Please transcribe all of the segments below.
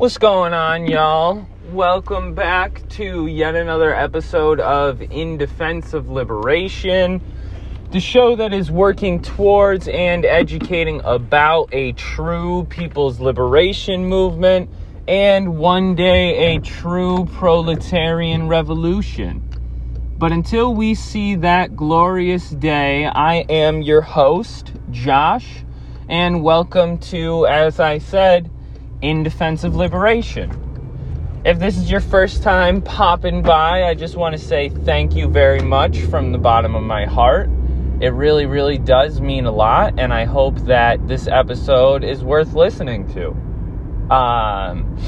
What's going on, y'all? Welcome back to yet another episode of In Defense of Liberation, the show that is working towards and educating about a true people's liberation movement and one day a true proletarian revolution. But until we see that glorious day, I am your host, Josh, and welcome to, as I said, in defense of liberation. If this is your first time popping by, I just want to say thank you very much from the bottom of my heart. It really, really does mean a lot, and I hope that this episode is worth listening to. Um,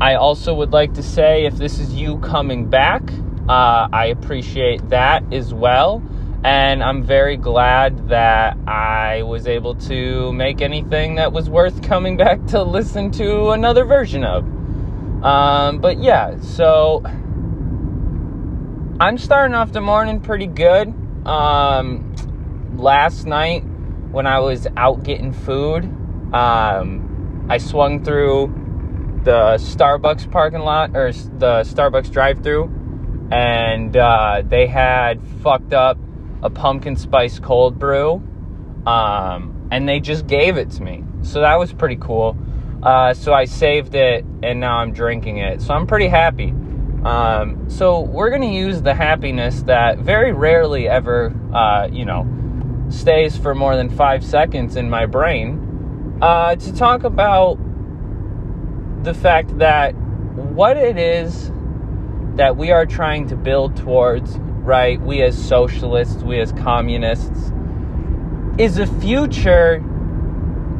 I also would like to say if this is you coming back, uh, I appreciate that as well. And I'm very glad that I was able to make anything that was worth coming back to listen to another version of. Um, but yeah, so I'm starting off the morning pretty good. Um, last night, when I was out getting food, um, I swung through the Starbucks parking lot or the Starbucks drive through, and uh, they had fucked up a pumpkin spice cold brew, um, and they just gave it to me. So that was pretty cool. Uh, so I saved it, and now I'm drinking it. So I'm pretty happy. Um, so we're gonna use the happiness that very rarely ever, uh, you know, stays for more than five seconds in my brain uh, to talk about the fact that what it is that we are trying to build towards right? We as socialists, we as communists, is a future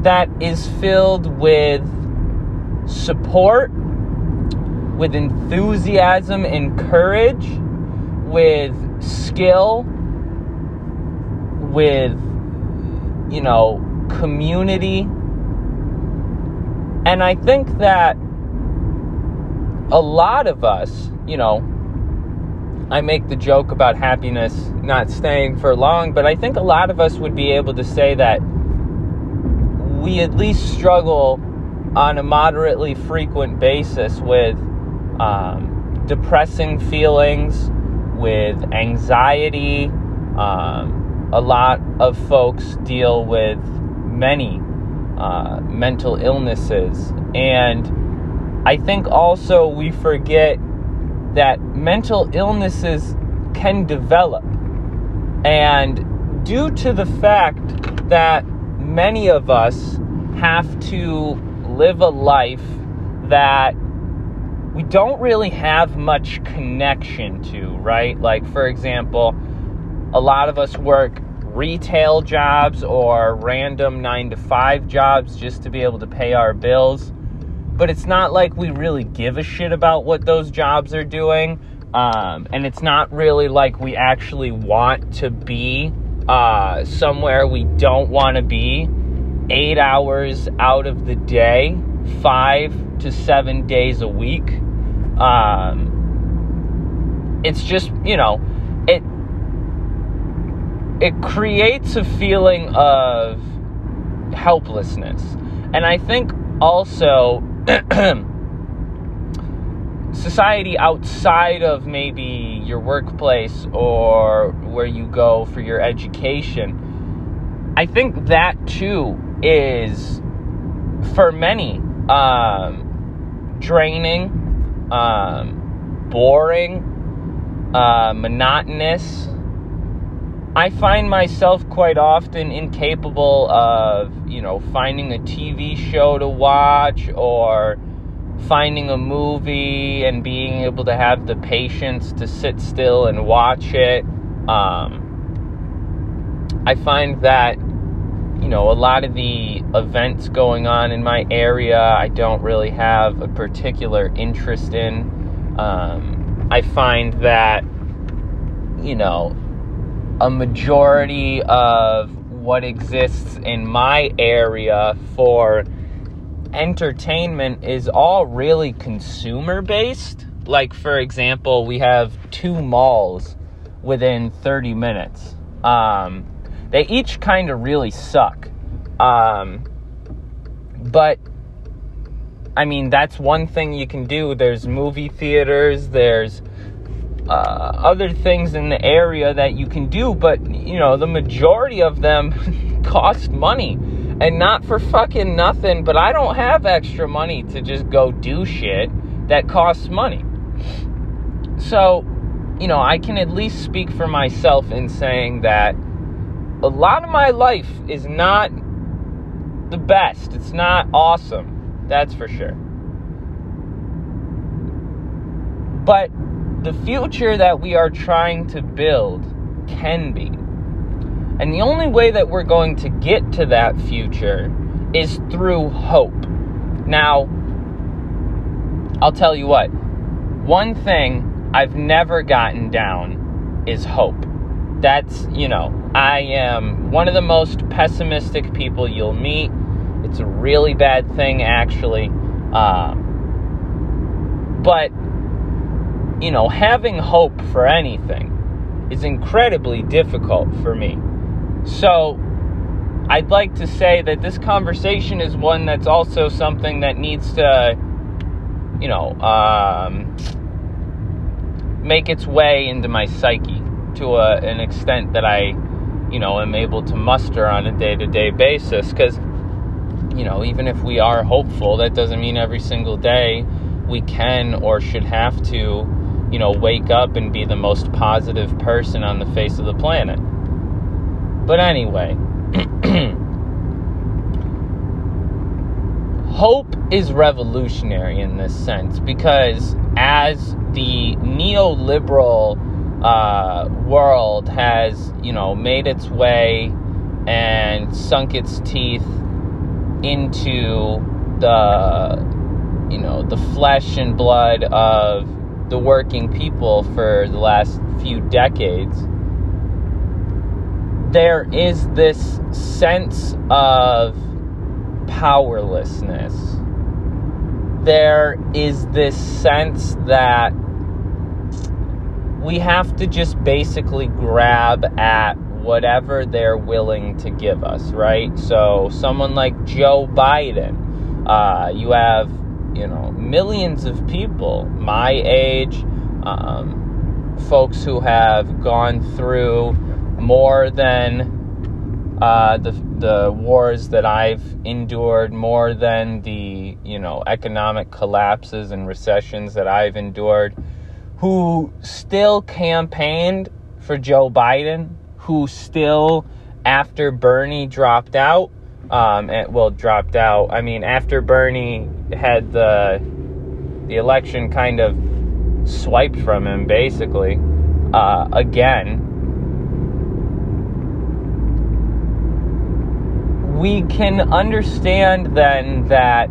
that is filled with support, with enthusiasm and courage, with skill, with, you know, community. And I think that a lot of us, you know, I make the joke about happiness not staying for long, but I think a lot of us would be able to say that we at least struggle on a moderately frequent basis with um, depressing feelings, with anxiety. Um, a lot of folks deal with many uh, mental illnesses. And I think also we forget that mental illnesses can develop. And due to the fact that many of us have to live a life that we don't really have much connection to, right? Like, for example, a lot of us work retail jobs or random nine to five jobs just to be able to pay our bills but it's not like we really give a shit about what those jobs are doing. Um, and it's not really like we actually want to be uh, somewhere we don't want to be eight hours out of the day, five to seven days a week. Um, it's just, you know, it it creates a feeling of helplessness. And I think also society outside of maybe your workplace or where you go for your education, I think that too is for many um, draining, um, boring, uh, monotonous. I find myself quite often incapable of, you know, finding a TV show to watch or finding a movie and being able to have the patience to sit still and watch it. Um, I find that, you know, a lot of the events going on in my area, I don't really have a particular interest in. Um, I find that, you know, a majority of what exists in my area for entertainment is all really consumer based. Like, for example, we have two malls within 30 minutes. Um, they each kind of really suck. Um, but I mean, that's one thing you can do. There's movie theaters, there's uh, other things in the area that you can do, but you know, the majority of them cost money and not for fucking nothing. But I don't have extra money to just go do shit that costs money. So, you know, I can at least speak for myself in saying that a lot of my life is not the best. It's not awesome. That's for sure. But the future that we are trying to build can be. And the only way that we're going to get to that future is through hope. Now, I'll tell you what, one thing I've never gotten down is hope. That's, you know, I am one of the most pessimistic people you'll meet. It's a really bad thing, actually. Uh, but you know, having hope for anything is incredibly difficult for me. So, I'd like to say that this conversation is one that's also something that needs to, you know, um, make its way into my psyche to a, an extent that I, you know, am able to muster on a day to day basis. Because, you know, even if we are hopeful, that doesn't mean every single day we can or should have to you know, wake up and be the most positive person on the face of the planet. But anyway, hope is revolutionary in this sense because as the neoliberal uh, world has, you know, made its way and sunk its teeth into the, you know, the flesh and blood of the working people for the last few decades, there is this sense of powerlessness. There is this sense that we have to just basically grab at whatever they're willing to give us, right? So, someone like Joe Biden, uh, you have you know, millions of people my age, um, folks who have gone through more than uh, the the wars that I've endured, more than the you know economic collapses and recessions that I've endured, who still campaigned for Joe Biden, who still after Bernie dropped out, um, and well dropped out. I mean after Bernie had the the election kind of swiped from him, basically. Uh, again, we can understand then that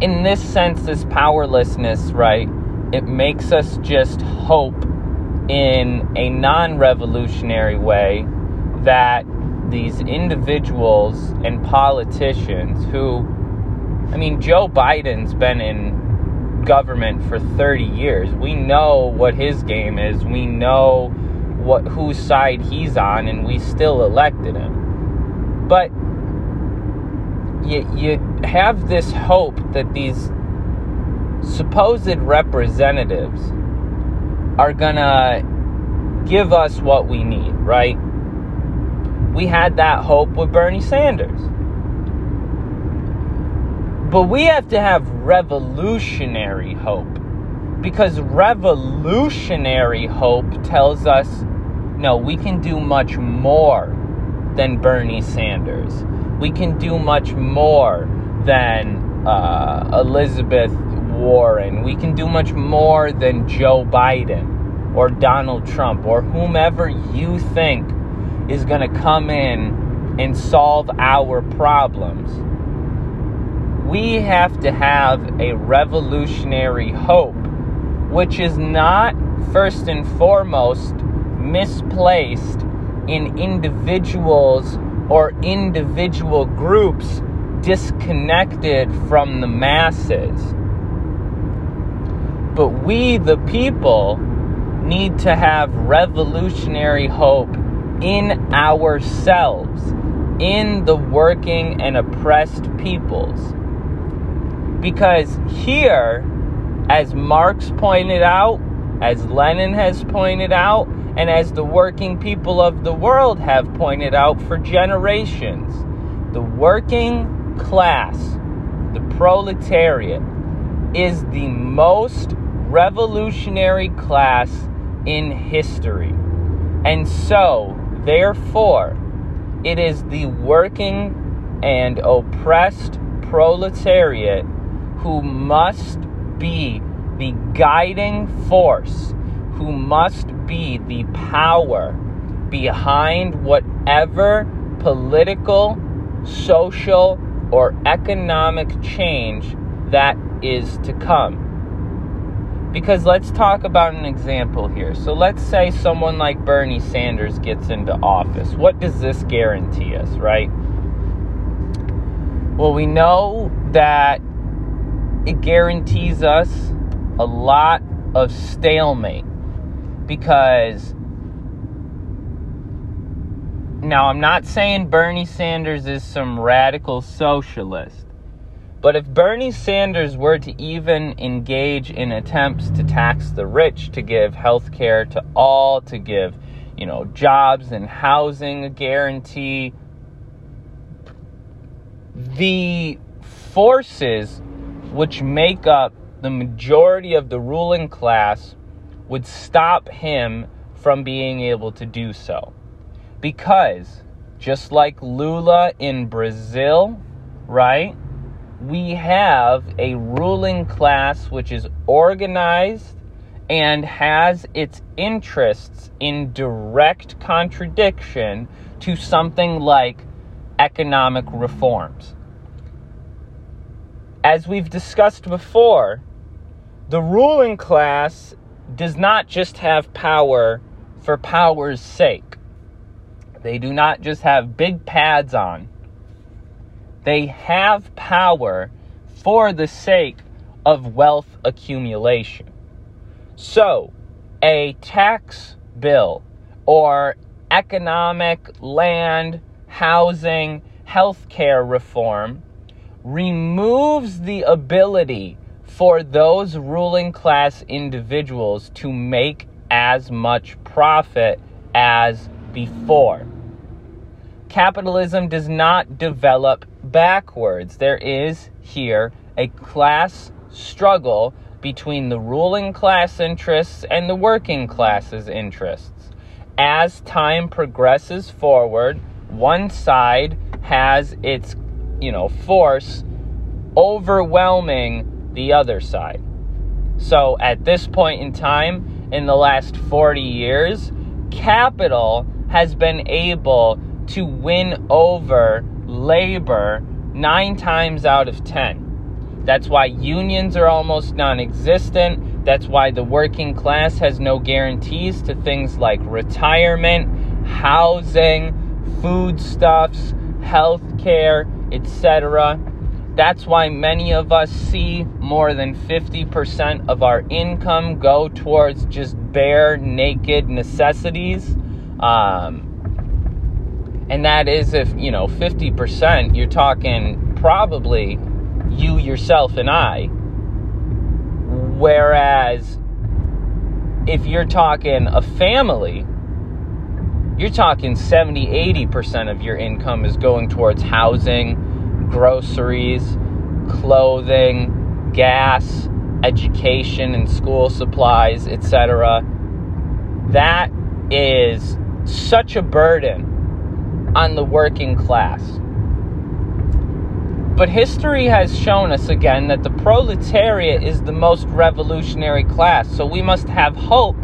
in this sense, this powerlessness, right, it makes us just hope in a non revolutionary way that these individuals and politicians who, I mean, Joe Biden's been in government for 30 years. We know what his game is. We know what whose side he's on, and we still elected him. But you, you have this hope that these supposed representatives are gonna give us what we need, right? We had that hope with Bernie Sanders. But we have to have revolutionary hope. Because revolutionary hope tells us no, we can do much more than Bernie Sanders. We can do much more than uh, Elizabeth Warren. We can do much more than Joe Biden or Donald Trump or whomever you think is going to come in and solve our problems. We have to have a revolutionary hope, which is not first and foremost misplaced in individuals or individual groups disconnected from the masses. But we, the people, need to have revolutionary hope in ourselves, in the working and oppressed peoples. Because here, as Marx pointed out, as Lenin has pointed out, and as the working people of the world have pointed out for generations, the working class, the proletariat, is the most revolutionary class in history. And so, therefore, it is the working and oppressed proletariat who must be the guiding force, who must be the power behind whatever political, social, or economic change that is to come. Because let's talk about an example here. So let's say someone like Bernie Sanders gets into office. What does this guarantee us, right? Well, we know that it guarantees us a lot of stalemate because now I'm not saying Bernie Sanders is some radical socialist. But if Bernie Sanders were to even engage in attempts to tax the rich, to give health care to all, to give, you know, jobs and housing a guarantee, the forces which make up the majority of the ruling class would stop him from being able to do so. Because just like Lula in Brazil, right? We have a ruling class which is organized and has its interests in direct contradiction to something like economic reforms. As we've discussed before, the ruling class does not just have power for power's sake. They do not just have big pads on they have power for the sake of wealth accumulation. So, a tax bill or economic, land, housing, healthcare reform removes the ability for those ruling class individuals to make as much profit as before. Capitalism does not develop backwards. There is here a class struggle between the ruling class interests and the working class's interests. As time progresses forward, one side has its, you know, force overwhelming the other side. So at this point in time, in the last 40 years, capital has been able to win over labor nine times out of ten. That's why unions are almost non existent. That's why the working class has no guarantees to things like retirement, housing, foodstuffs, health care, etc. That's why many of us see more than 50% of our income go towards just bare, naked necessities. Um, and that is if, you know, 50%, you're talking probably you, yourself, and I. Whereas if you're talking a family, you're talking 70, 80% of your income is going towards housing, groceries, clothing, gas, education and school supplies, etc. That is such a burden on the working class. But history has shown us again that the proletariat is the most revolutionary class. So we must have hope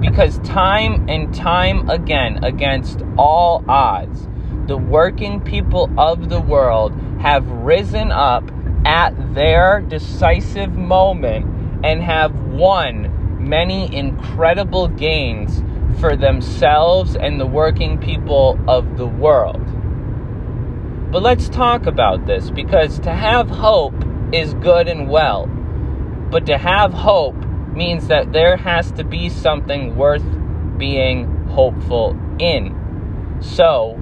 because time and time again, against all odds, the working people of the world have risen up at their decisive moment and have won many incredible gains for themselves and the working people of the world. But let's talk about this because to have hope is good and well. But to have hope means that there has to be something worth being hopeful in. So,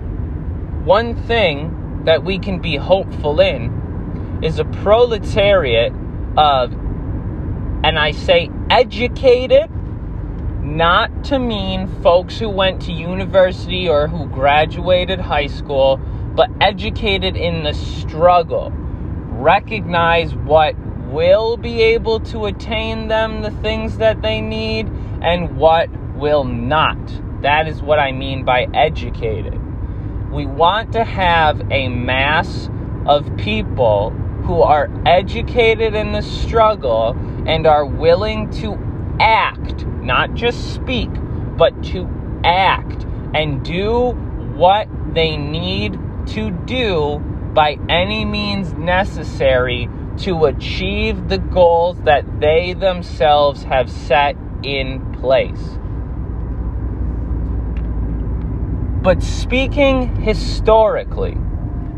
one thing that we can be hopeful in is a proletariat of, and I say educated, not to mean folks who went to university or who graduated high school, but educated in the struggle. Recognize what will be able to attain them the things that they need and what will not. That is what I mean by educated. We want to have a mass of people who are educated in the struggle and are willing to act, not just speak, but to act and do what they need to do by any means necessary to achieve the goals that they themselves have set in place. But speaking historically,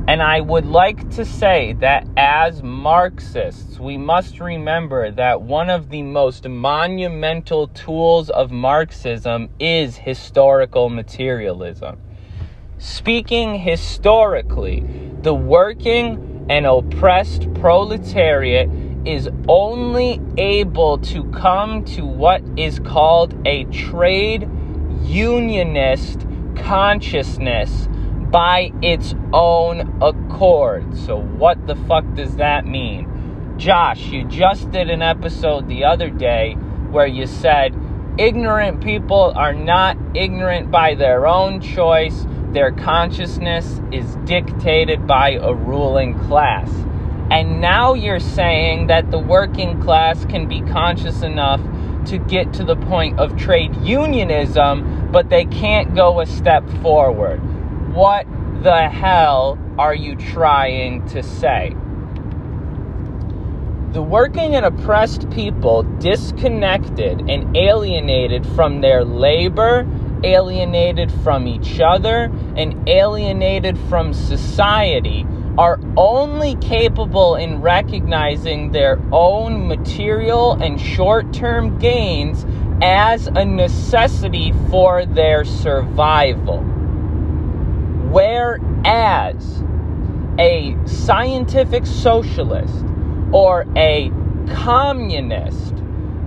and I would like to say that as Marxists, we must remember that one of the most monumental tools of Marxism is historical materialism. Speaking historically, the working and oppressed proletariat is only able to come to what is called a trade unionist consciousness by its own accord. So, what the fuck does that mean? Josh, you just did an episode the other day where you said ignorant people are not ignorant by their own choice, their consciousness is dictated by a ruling class. And now you're saying that the working class can be conscious enough to get to the point of trade unionism, but they can't go a step forward. What the hell are you trying to say? The working and oppressed people disconnected and alienated from their labor, alienated from each other, and alienated from society are only capable in recognizing their own material and short term gains as a necessity for their survival. Whereas a scientific socialist or a communist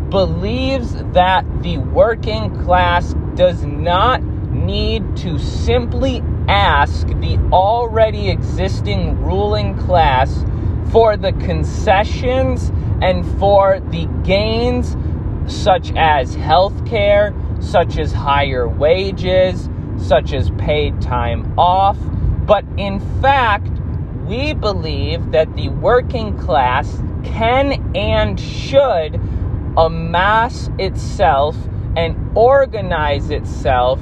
believes that the working class does not need to simply ask the already existing ruling class for the concessions and for the gains such as health care, such as higher wages, such as paid time off. But in fact, we believe that the working class can and should amass itself and organize itself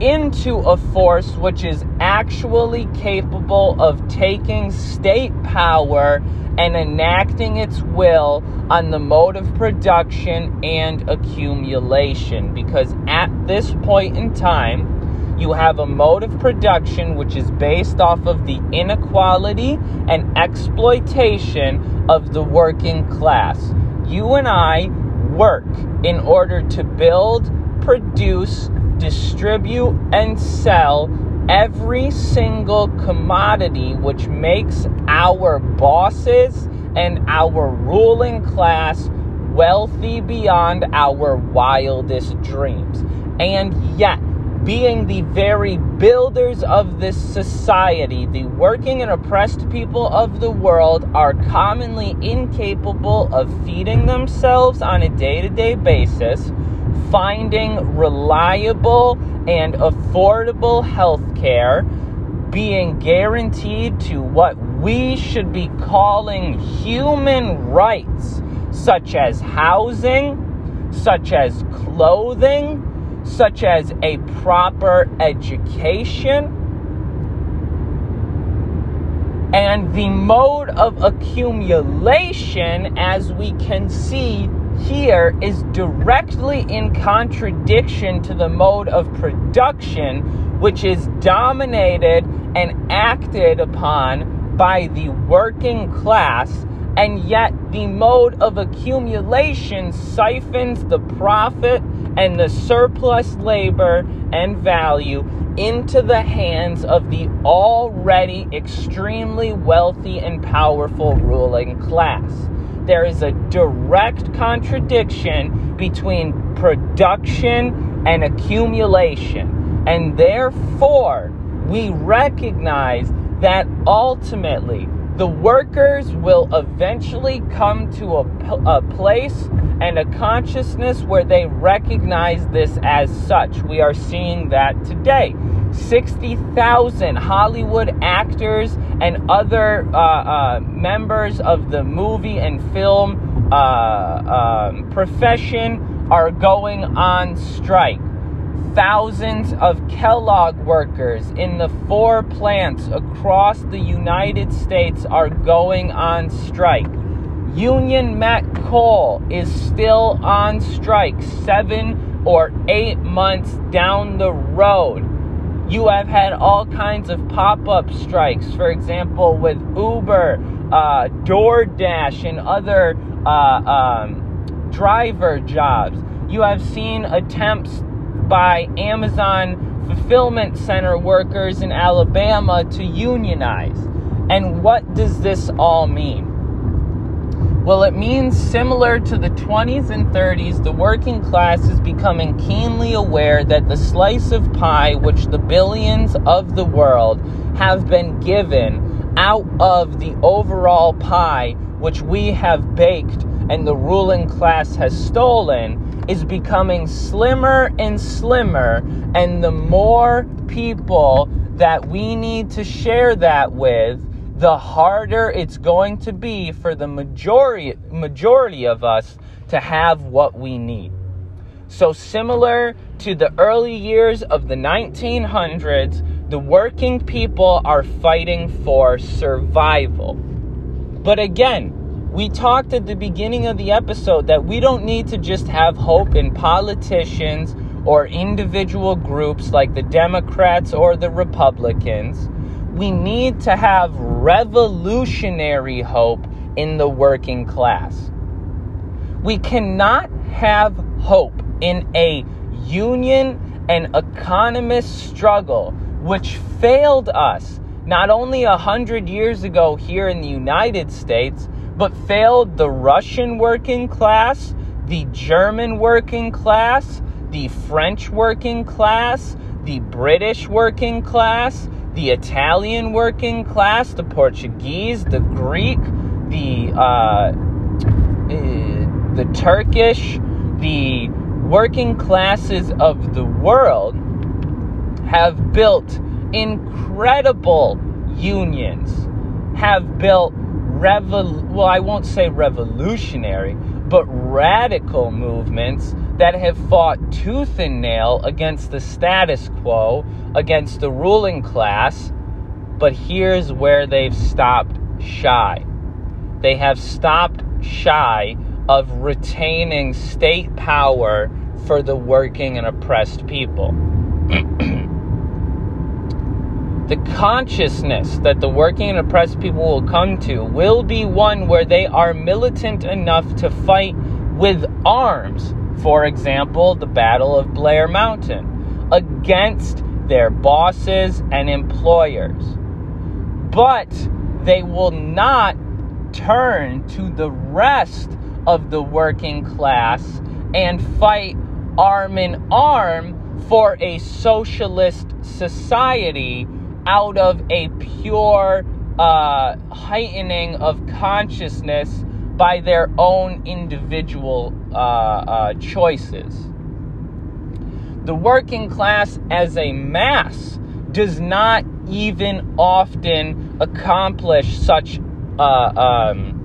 into a force which is actually capable of taking state power and enacting its will on the mode of production and accumulation. Because at this point in time, you have a mode of production which is based off of the inequality and exploitation of the working class. You and I work in order to build, produce, distribute and sell every single commodity which makes our bosses and our ruling class wealthy beyond our wildest dreams. And yet, being the very builders of this society, the working and oppressed people of the world are commonly incapable of feeding themselves on a day to day basis finding reliable and affordable health care, being guaranteed to what we should be calling human rights, such as housing, such as clothing, such as a proper education. And the mode of accumulation, as we can see here is directly in contradiction to the mode of production, which is dominated and acted upon by the working class and yet the mode of accumulation siphons the profit and the surplus labor and value into the hands of the already extremely wealthy and powerful ruling class. There is a direct contradiction between production and accumulation, and therefore we recognize that ultimately the workers will eventually come to a, a place and a consciousness where they recognize this as such. We are seeing that today. 60,000 Hollywood actors and other uh, uh, members of the movie and film uh, um, profession are going on strike. Thousands of Kellogg workers in the four plants across the United States are going on strike. Union Met Coal is still on strike seven or eight months down the road. You have had all kinds of pop up strikes, for example, with Uber, uh, DoorDash, and other uh, um, driver jobs. You have seen attempts by Amazon fulfillment center workers in Alabama to unionize. And what does this all mean? Well, it means similar to the 20s and 30s, the working class is becoming keenly aware that the slice of pie which the billions of the world have been given out of the overall pie which we have baked and the ruling class has stolen is becoming slimmer and slimmer, and the more people that we need to share that with, the harder it's going to be for the majority majority of us to have what we need. So similar to the early years of the 1900s, the working people are fighting for survival. But again, we talked at the beginning of the episode that we don't need to just have hope in politicians or individual groups like the Democrats or the Republicans. We need to have revolutionary hope in the working class. We cannot have hope in a union and economist struggle which failed us not only a hundred years ago here in the United States, but failed the Russian working class, the German working class, the French working class, the British working class, the Italian working class, the Portuguese, the Greek, the uh, uh, the Turkish, the working classes of the world have built incredible unions, have built revol well, I won't say revolutionary, but radical movements that have fought tooth and nail against the status quo, against the ruling class. But here's where they've stopped shy. They have stopped shy of retaining state power for the working and oppressed people. the consciousness that the working and oppressed people will come to will be one where they are militant enough to fight with arms. For example, the Battle of Blair Mountain against their bosses and employers. But they will not turn to the rest of the working class and fight arm in arm for a socialist society out of a pure uh, heightening of consciousness by their own individual uh, uh, choices. The working class as a mass does not even often accomplish such uh, um,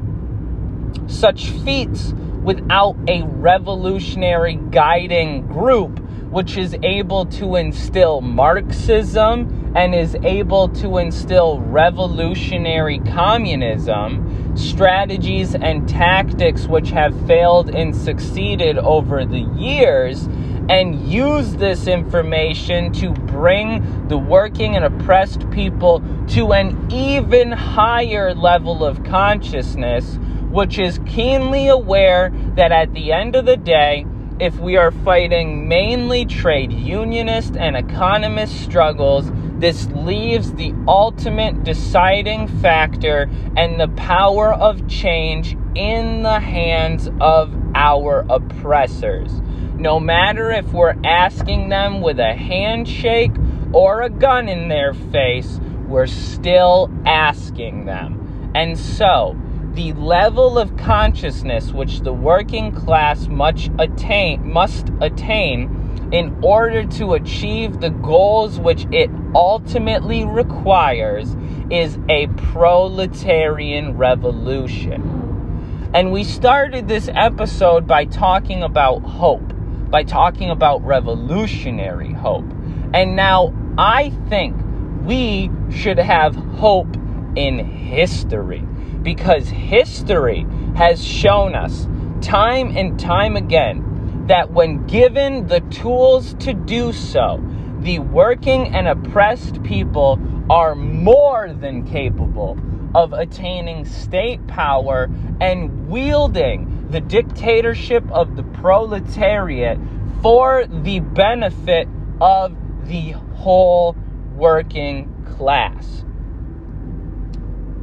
such feats without a revolutionary guiding group which is able to instill Marxism and is able to instill revolutionary communism, strategies and tactics which have failed and succeeded over the years, and use this information to bring the working and oppressed people to an even higher level of consciousness which is keenly aware that at the end of the day, if we are fighting mainly trade unionist and economist struggles, this leaves the ultimate deciding factor and the power of change in the hands of our oppressors. No matter if we're asking them with a handshake or a gun in their face, we're still asking them. And so, the level of consciousness which the working class must attain, must attain in order to achieve the goals which it ultimately requires is a proletarian revolution. And we started this episode by talking about hope, by talking about revolutionary hope. And now I think we should have hope in history because history has shown us time and time again that when given the tools to do so, the working and oppressed people are more than capable of attaining state power and wielding the dictatorship of the proletariat for the benefit of the whole working class.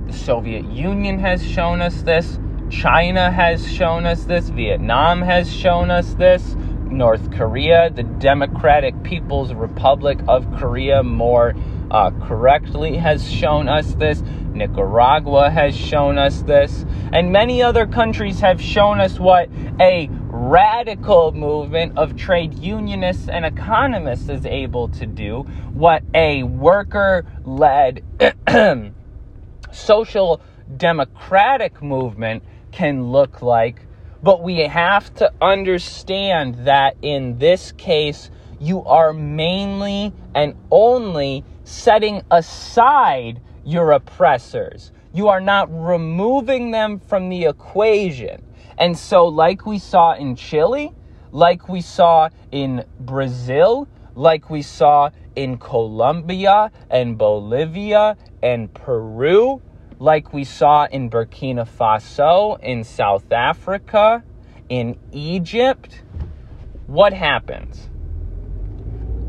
The Soviet Union has shown us this. China has shown us this. Vietnam has shown us this. North Korea, the Democratic People's Republic of Korea, more uh, correctly, has shown us this. Nicaragua has shown us this. And many other countries have shown us what a radical movement of trade unionists and economists is able to do, what a worker led social democratic movement can look like. But we have to understand that in this case, you are mainly and only setting aside your oppressors. You are not removing them from the equation. And so, like we saw in Chile, like we saw in Brazil, like we saw in Colombia and Bolivia and Peru, like we saw in Burkina Faso, in South Africa, in Egypt, what happens?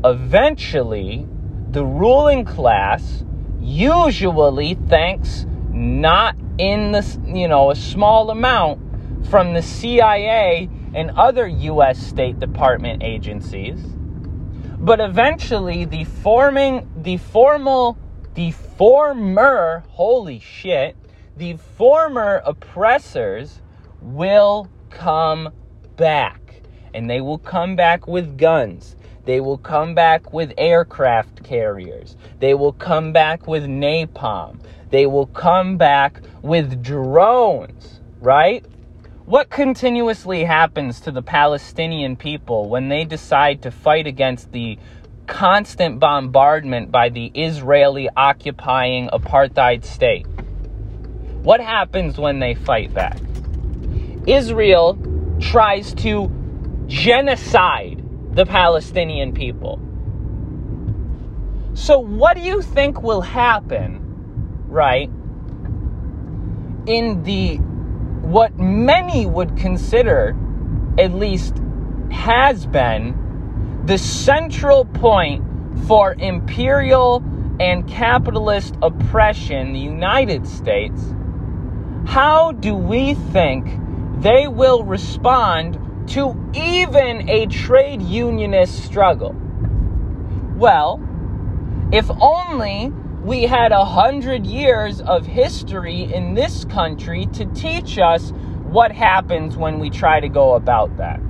Eventually, the ruling class, usually thanks not in the you know a small amount from the CIA and other US State Department agencies, but eventually the forming the formal the former holy shit the former oppressors will come back. And they will come back with guns. They will come back with aircraft carriers. They will come back with napalm. They will come back with drones right? What continuously happens to the Palestinian people when they decide to fight against the constant bombardment by the Israeli occupying apartheid state? What happens when they fight back? Israel tries to genocide the Palestinian people. So, what do you think will happen, right, in the what many would consider, at least has been, the central point for imperial and capitalist oppression, the United States, how do we think they will respond to even a trade unionist struggle? Well, if only we had a hundred years of history in this country to teach us what happens when we try to go about that.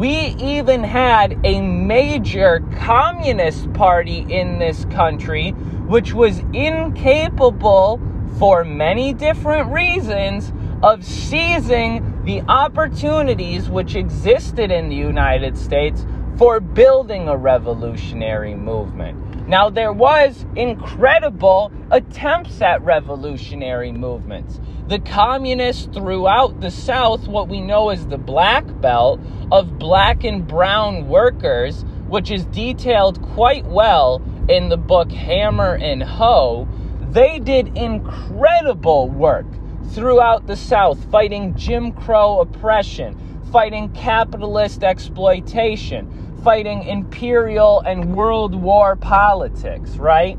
We even had a major communist party in this country, which was incapable, for many different reasons, of seizing the opportunities which existed in the United States for building a revolutionary movement. Now, there was incredible attempts at revolutionary movements. The communists throughout the South, what we know as the Black Belt of black and brown workers, which is detailed quite well in the book Hammer and Hoe, they did incredible work throughout the South, fighting Jim Crow oppression, fighting capitalist exploitation, fighting imperial and world war politics, right?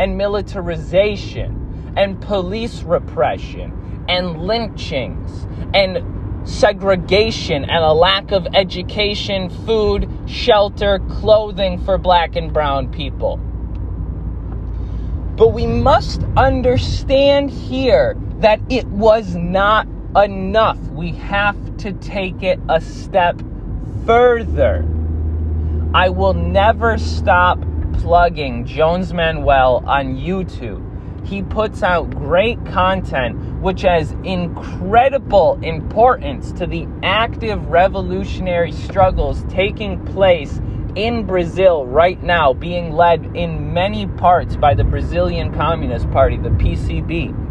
And militarization, and police repression, and lynchings, and segregation and a lack of education, food, shelter, clothing for black and brown people. But we must understand here that it was not enough. We have to take it a step further. I will never stop plugging Jones Manoel on YouTube. He puts out great content which has incredible importance to the active revolutionary struggles taking place in Brazil right now, being led in many parts by the Brazilian Communist Party, the PCB.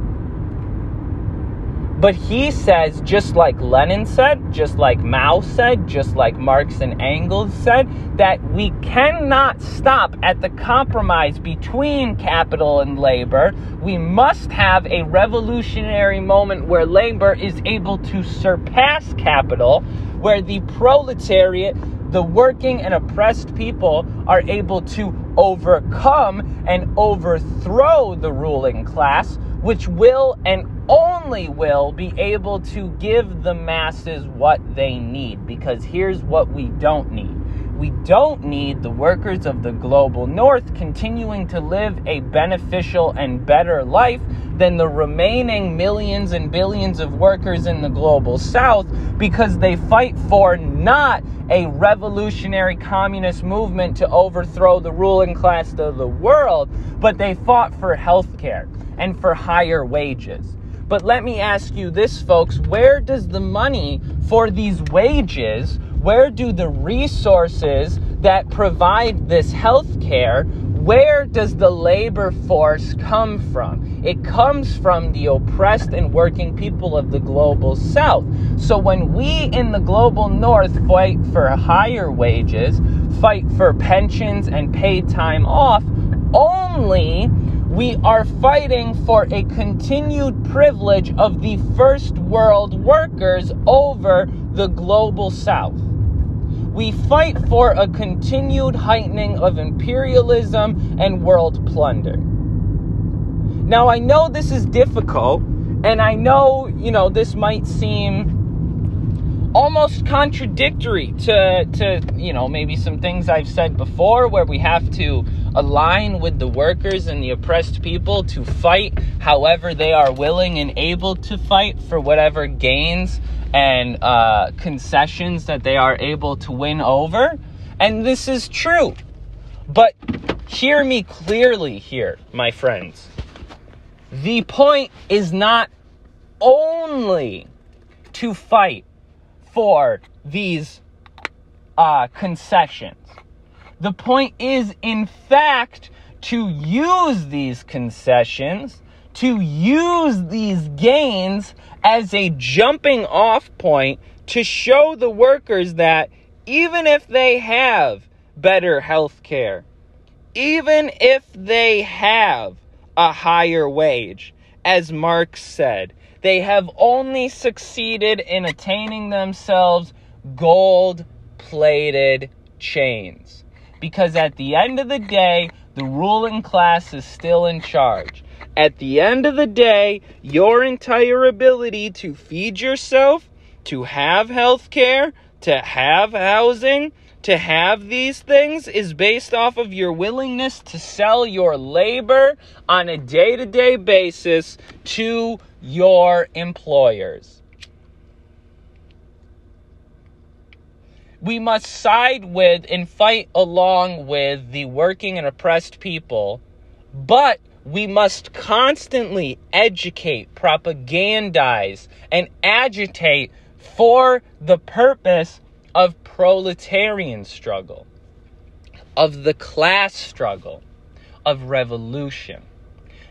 But he says, just like Lenin said, just like Mao said, just like Marx and Engels said, that we cannot stop at the compromise between capital and labor. We must have a revolutionary moment where labor is able to surpass capital, where the proletariat, the working and oppressed people, are able to overcome and overthrow the ruling class, which will and only will be able to give the masses what they need. Because here's what we don't need we don't need the workers of the global north continuing to live a beneficial and better life than the remaining millions and billions of workers in the global south because they fight for not a revolutionary communist movement to overthrow the ruling class of the world, but they fought for health care and for higher wages. But let me ask you this, folks where does the money for these wages, where do the resources that provide this health care, where does the labor force come from? It comes from the oppressed and working people of the global south. So when we in the global north fight for higher wages, fight for pensions and paid time off, only we are fighting for a continued privilege of the first world workers over the global south. We fight for a continued heightening of imperialism and world plunder. Now, I know this is difficult, and I know, you know, this might seem almost contradictory to, to you know, maybe some things I've said before where we have to align with the workers and the oppressed people to fight however they are willing and able to fight for whatever gains and uh, concessions that they are able to win over. And this is true. But hear me clearly here, my friends. The point is not only to fight for these uh, concessions. The point is, in fact, to use these concessions, to use these gains as a jumping off point to show the workers that even if they have better health care, even if they have a higher wage, as Marx said, they have only succeeded in attaining themselves gold plated chains because at the end of the day, the ruling class is still in charge. At the end of the day, your entire ability to feed yourself, to have health care, to have housing, to have these things is based off of your willingness to sell your labor on a day to day basis to your employers. We must side with and fight along with the working and oppressed people, but we must constantly educate, propagandize, and agitate for the purpose of proletarian struggle, of the class struggle, of revolution.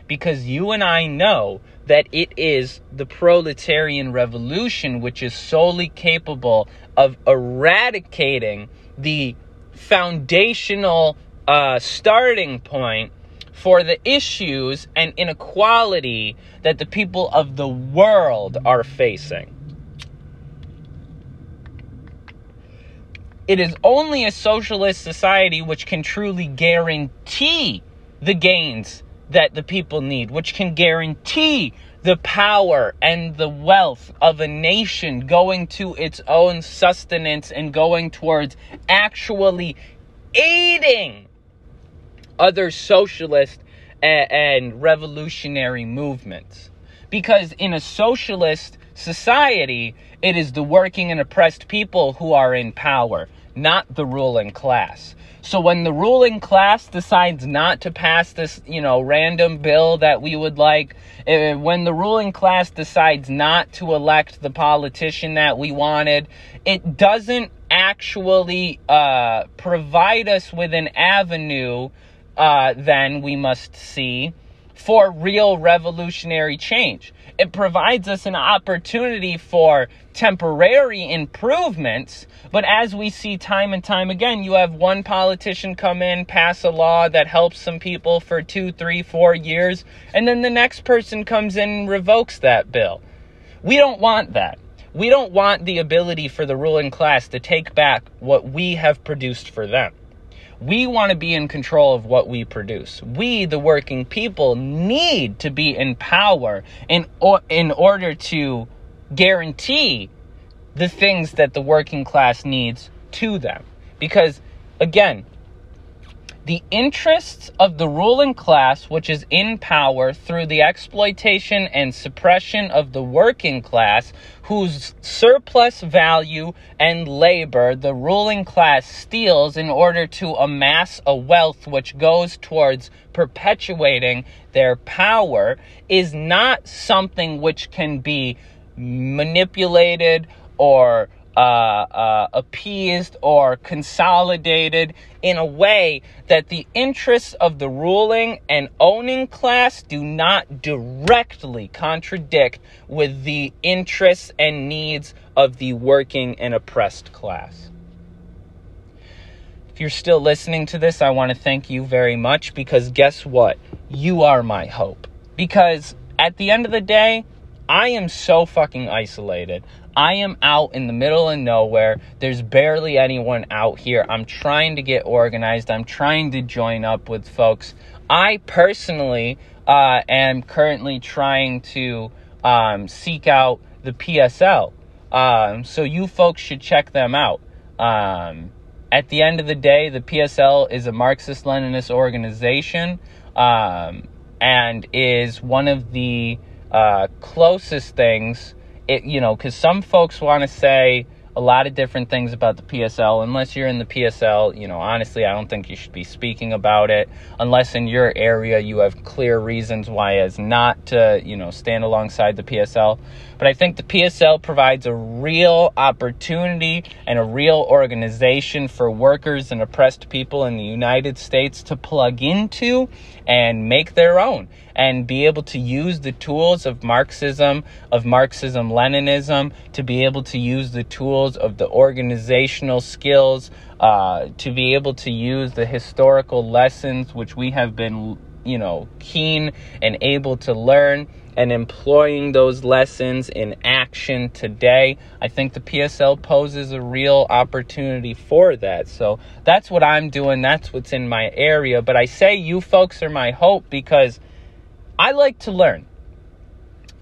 Because you and I know that it is the proletarian revolution which is solely capable of eradicating the foundational uh, starting point for the issues and inequality that the people of the world are facing. It is only a socialist society which can truly guarantee the gains that the people need, which can guarantee the power and the wealth of a nation going to its own sustenance and going towards actually aiding other socialist and, revolutionary movements. Because in a socialist society, it is the working and oppressed people who are in power, not the ruling class. So when the ruling class decides not to pass this, you know, random bill that we would like, uh, when the ruling class decides not to elect the politician that we wanted, it doesn't actually uh, provide us with an avenue, uh, then we must see, for real revolutionary change. It provides us an opportunity for temporary improvements, but as we see time and time again, you have one politician come in, pass a law that helps some people for two, three, four years, and then the next person comes in and revokes that bill. We don't want that. We don't want the ability for the ruling class to take back what we have produced for them. We want to be in control of what we produce. We, the working people, need to be in power in, in order to guarantee the things that the working class needs to them. Because, again, the interests of the ruling class, which is in power through the exploitation and suppression of the working class, whose surplus value and labor the ruling class steals in order to amass a wealth which goes towards perpetuating their power, is not something which can be manipulated or uh, uh, appeased or consolidated in a way that the interests of the ruling and owning class do not directly contradict with the interests and needs of the working and oppressed class. If you're still listening to this, I want to thank you very much because guess what? You are my hope. Because at the end of the day, I am so fucking isolated. I am out in the middle of nowhere. There's barely anyone out here. I'm trying to get organized. I'm trying to join up with folks. I personally uh, am currently trying to um, seek out the PSL. Um, so you folks should check them out. Um, at the end of the day, the PSL is a Marxist Leninist organization um, and is one of the uh, closest things it, you know, because some folks want to say a lot of different things about the PSL. Unless you're in the PSL, you know, honestly, I don't think you should be speaking about it. Unless in your area you have clear reasons why as not to, you know, stand alongside the PSL. But I think the PSL provides a real opportunity and a real organization for workers and oppressed people in the United States to plug into and make their own and be able to use the tools of Marxism, of Marxism Leninism, to be able to use the tools of the organizational skills, uh, to be able to use the historical lessons which we have been, you know, keen and able to learn and employing those lessons in action today. I think the PSL poses a real opportunity for that. So that's what I'm doing. That's what's in my area. But I say you folks are my hope because I like to learn.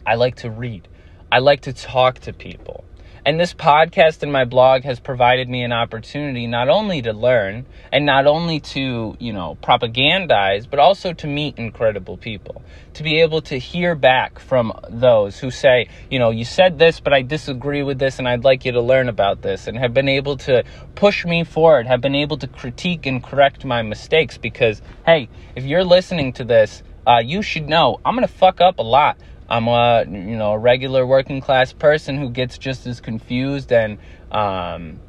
I like to read. I like to talk to people. And this podcast and my blog has provided me an opportunity not only to learn and not only to, you know, propagandize, but also to meet incredible people. To be able to hear back from those who say, you know, you said this, but I disagree with this and I'd like you to learn about this and have been able to push me forward, have been able to critique and correct my mistakes because, hey, if you're listening to this, uh, you should know I'm to fuck up a lot. I'm a you know a regular working class person who gets just as confused and um,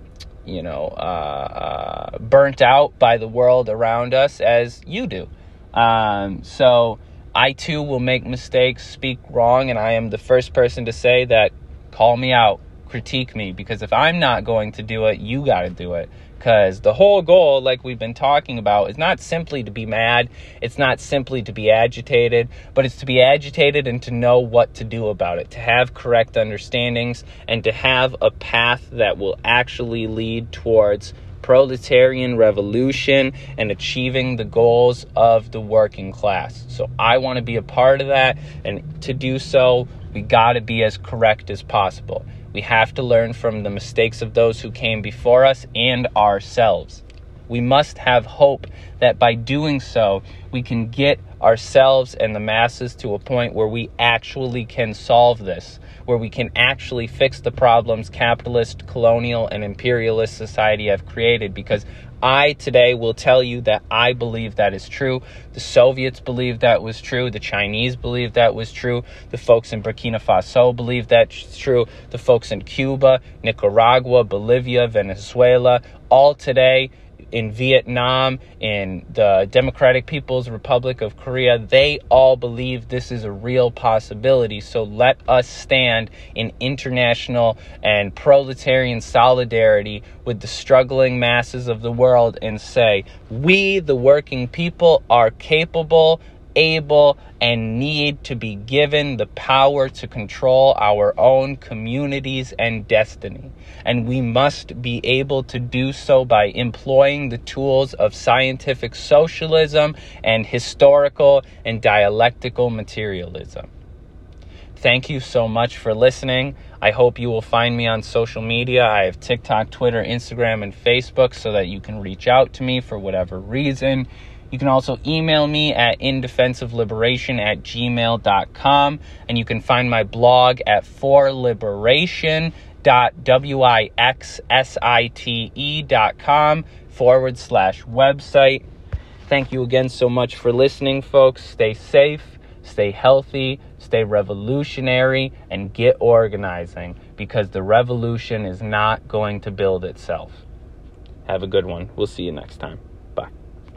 you know uh, uh, burnt out by the world around us as you do. Um, so I too will make mistakes, speak wrong, and I am the first person to say that. Call me out, critique me because if I'm not going to do it, you got to do it. Because the whole goal, like we've been talking about, is not simply to be mad, it's not simply to be agitated, but it's to be agitated and to know what to do about it, to have correct understandings, and to have a path that will actually lead towards proletarian revolution and achieving the goals of the working class. So I want to be a part of that, and to do so, we got to be as correct as possible. We have to learn from the mistakes of those who came before us and ourselves. We must have hope that by doing so, we can get ourselves and the masses to a point where we actually can solve this, where we can actually fix the problems capitalist, colonial, and imperialist society have created. Because I today will tell you that I believe that is true. The Soviets believe that was true. The Chinese believe that was true. The folks in Burkina Faso believe that's true. The folks in Cuba, Nicaragua, Bolivia, Venezuela, all today in Vietnam, in the Democratic People's Republic of Korea, they all believe this is a real possibility. So let us stand in international and proletarian solidarity with the struggling masses of the world and say, we, the working people, are capable able and need to be given the power to control our own communities and destiny. And we must be able to do so by employing the tools of scientific socialism and historical and dialectical materialism. Thank you so much for listening. I hope you will find me on social media. I have TikTok, Twitter, Instagram, and Facebook so that you can reach out to me for whatever reason. You can also email me at indefensiveliberation at gmail.com. And you can find my blog at forliberation.wixsite.com forward slash website. Thank you again so much for listening, folks. Stay safe, stay healthy, stay revolutionary, and get organizing because the revolution is not going to build itself. Have a good one. We'll see you next time.